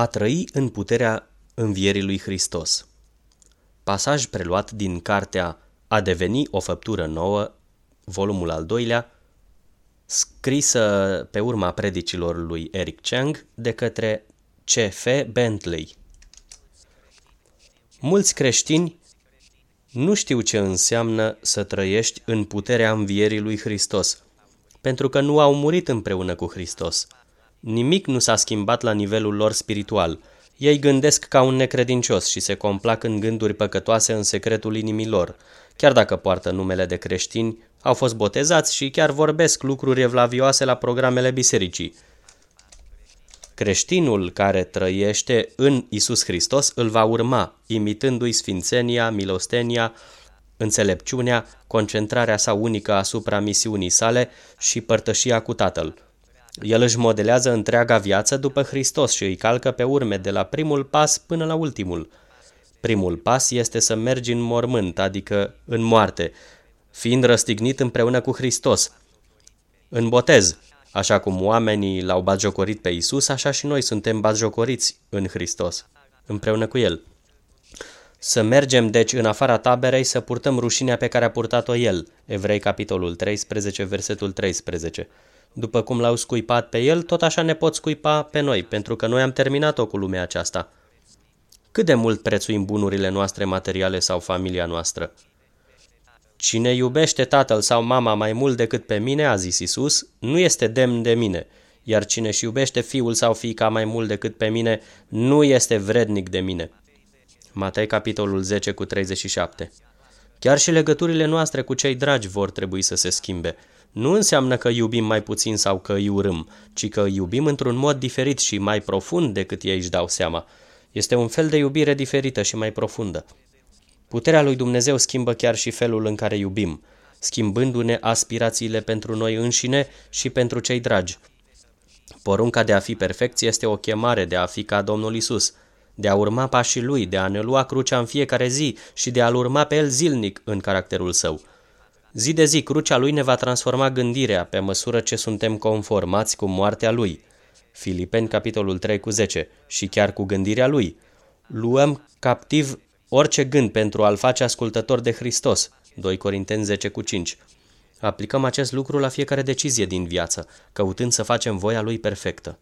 A trăi în puterea învierii lui Hristos. Pasaj preluat din cartea A deveni o făptură nouă, volumul al doilea, scrisă pe urma predicilor lui Eric Chang de către C.F. Bentley. Mulți creștini nu știu ce înseamnă să trăiești în puterea învierii lui Hristos, pentru că nu au murit împreună cu Hristos. Nimic nu s-a schimbat la nivelul lor spiritual. Ei gândesc ca un necredincios și se complac în gânduri păcătoase în secretul inimii lor. Chiar dacă poartă numele de creștini, au fost botezați și chiar vorbesc lucruri evlavioase la programele bisericii. Creștinul care trăiește în Isus Hristos îl va urma, imitându-i sfințenia, milostenia, înțelepciunea, concentrarea sa unică asupra misiunii sale și părtășia cu Tatăl. El își modelează întreaga viață după Hristos și îi calcă pe urme de la primul pas până la ultimul. Primul pas este să mergi în mormânt, adică în moarte, fiind răstignit împreună cu Hristos. În botez, așa cum oamenii l-au batjocorit pe Isus, așa și noi suntem batjocoriți în Hristos, împreună cu El. Să mergem deci în afara taberei să purtăm rușinea pe care a purtat-o El. Evrei capitolul 13, versetul 13. După cum l-au scuipat pe El, tot așa ne pot scuipa pe noi, pentru că noi am terminat-o cu lumea aceasta. Cât de mult prețuim bunurile noastre materiale sau familia noastră? Cine iubește tatăl sau mama mai mult decât pe mine, a zis Isus, nu este demn de mine, iar cine își iubește fiul sau fiica mai mult decât pe mine, nu este vrednic de mine. Matei, capitolul 10 cu 37 Chiar și legăturile noastre cu cei dragi vor trebui să se schimbe. Nu înseamnă că iubim mai puțin sau că îi urâm, ci că iubim într-un mod diferit și mai profund decât ei își dau seama. Este un fel de iubire diferită și mai profundă. Puterea lui Dumnezeu schimbă chiar și felul în care iubim, schimbându-ne aspirațiile pentru noi înșine și pentru cei dragi. Porunca de a fi perfecți este o chemare de a fi ca Domnul Isus, de a urma pașii lui, de a ne lua crucea în fiecare zi și de a-l urma pe el zilnic în caracterul său. Zi de zi, crucea lui ne va transforma gândirea pe măsură ce suntem conformați cu moartea lui. Filipeni, capitolul 3 cu 10, și chiar cu gândirea lui. Luăm captiv orice gând pentru a-l face ascultător de Hristos. 2 Corinteni 10 cu 5. Aplicăm acest lucru la fiecare decizie din viață, căutând să facem voia lui perfectă.